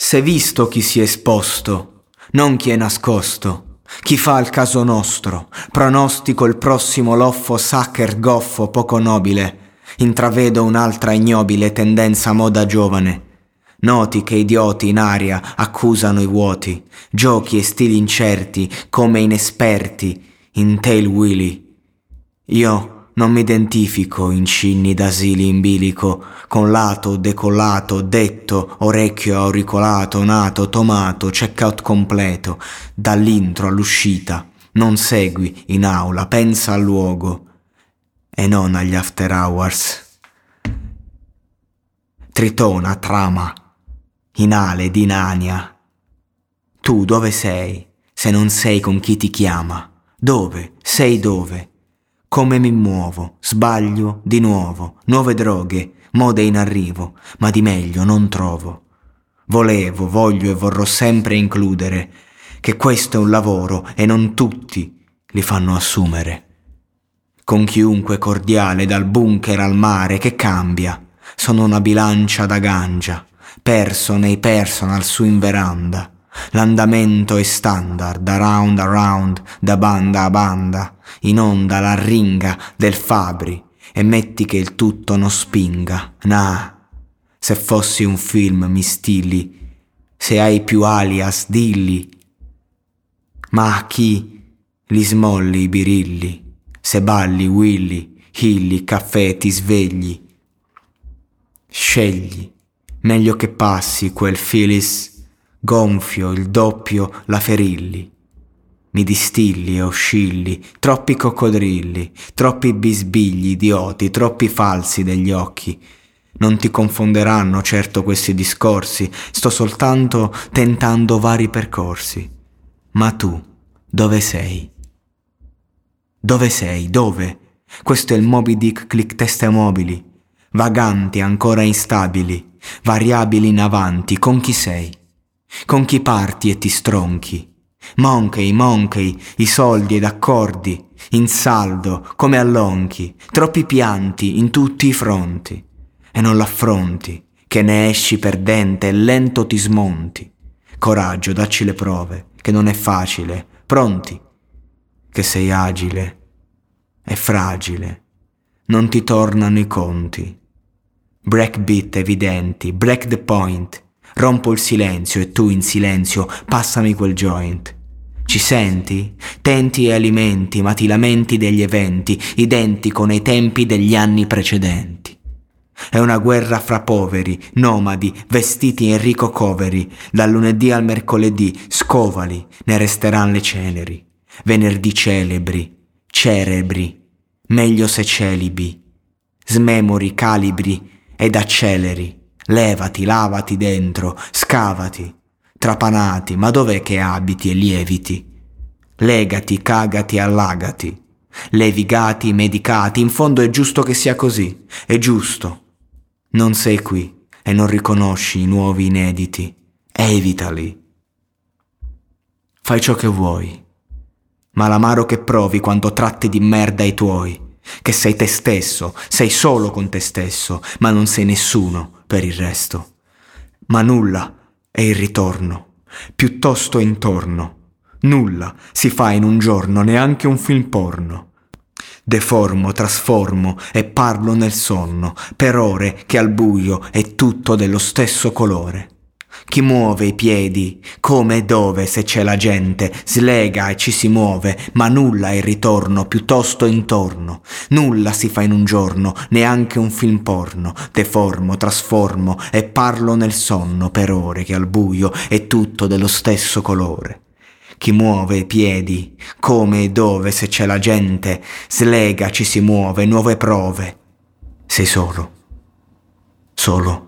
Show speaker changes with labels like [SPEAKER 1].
[SPEAKER 1] S'è visto chi si è esposto, non chi è nascosto, chi fa il caso nostro, pronostico il prossimo loffo sacker goffo poco nobile, intravedo un'altra ignobile tendenza moda giovane. Noti che idioti in aria accusano i vuoti, giochi e stili incerti come inesperti in tail willy. Io non mi identifico in cinni d'asili in bilico, con lato, decollato, detto, orecchio auricolato, nato, tomato, checkout completo, dall'intro all'uscita. Non segui in aula, pensa al luogo e non agli after hours. Tritona, trama, inale, dinania. Tu dove sei, se non sei con chi ti chiama? Dove? Sei dove? Come mi muovo, sbaglio di nuovo, nuove droghe, mode in arrivo, ma di meglio non trovo. Volevo, voglio e vorrò sempre includere che questo è un lavoro e non tutti li fanno assumere. Con chiunque cordiale dal bunker al mare che cambia, sono una bilancia da gangia, perso nei personal su in veranda L'andamento è standard, around around, da banda a banda, in onda la ringa del Fabri e metti che il tutto non spinga. Nah, se fossi un film mi stilli, se hai più alias dilli. Ma a chi li smolli i birilli, se balli Willy, Hilly, caffè ti svegli. Scegli, meglio che passi quel Phyllis gonfio il doppio la ferilli. Mi distilli e oscilli, troppi coccodrilli, troppi bisbigli idioti, troppi falsi degli occhi. Non ti confonderanno certo questi discorsi, sto soltanto tentando vari percorsi. Ma tu, dove sei? Dove sei? Dove? Questo è il Moby Dick click teste mobili, vaganti ancora instabili, variabili in avanti, con chi sei? Con chi parti e ti stronchi? Monkey, monkey, i soldi ed accordi, in saldo, come all'onchi, troppi pianti in tutti i fronti, e non l'affronti, che ne esci perdente e lento ti smonti. Coraggio, dacci le prove, che non è facile, pronti, che sei agile e fragile, non ti tornano i conti. Breakbeat evidenti, break the point, Rompo il silenzio e tu in silenzio passami quel joint. Ci senti? Tenti e alimenti, ma ti lamenti degli eventi, identico nei tempi degli anni precedenti. È una guerra fra poveri, nomadi, vestiti in ricco coveri, dal lunedì al mercoledì, scovali, ne resteranno le ceneri. Venerdì celebri, cerebri, meglio se celibi, smemori, calibri ed acceleri levati, lavati dentro, scavati, trapanati, ma dov'è che abiti e lieviti? Legati, cagati, allagati, levigati, medicati, in fondo è giusto che sia così, è giusto. Non sei qui e non riconosci i nuovi inediti, evitali. Fai ciò che vuoi, ma l'amaro che provi quando tratti di merda i tuoi, che sei te stesso, sei solo con te stesso, ma non sei nessuno per il resto. Ma nulla è il ritorno, piuttosto intorno. Nulla si fa in un giorno, neanche un film porno. Deformo, trasformo e parlo nel sonno, per ore che al buio è tutto dello stesso colore. Chi muove i piedi, come e dove se c'è la gente, slega e ci si muove, ma nulla è il ritorno, piuttosto intorno. Nulla si fa in un giorno, neanche un film porno. Deformo, trasformo e parlo nel sonno per ore che al buio è tutto dello stesso colore. Chi muove i piedi, come e dove se c'è la gente, slega, ci si muove, nuove prove. Sei solo. Solo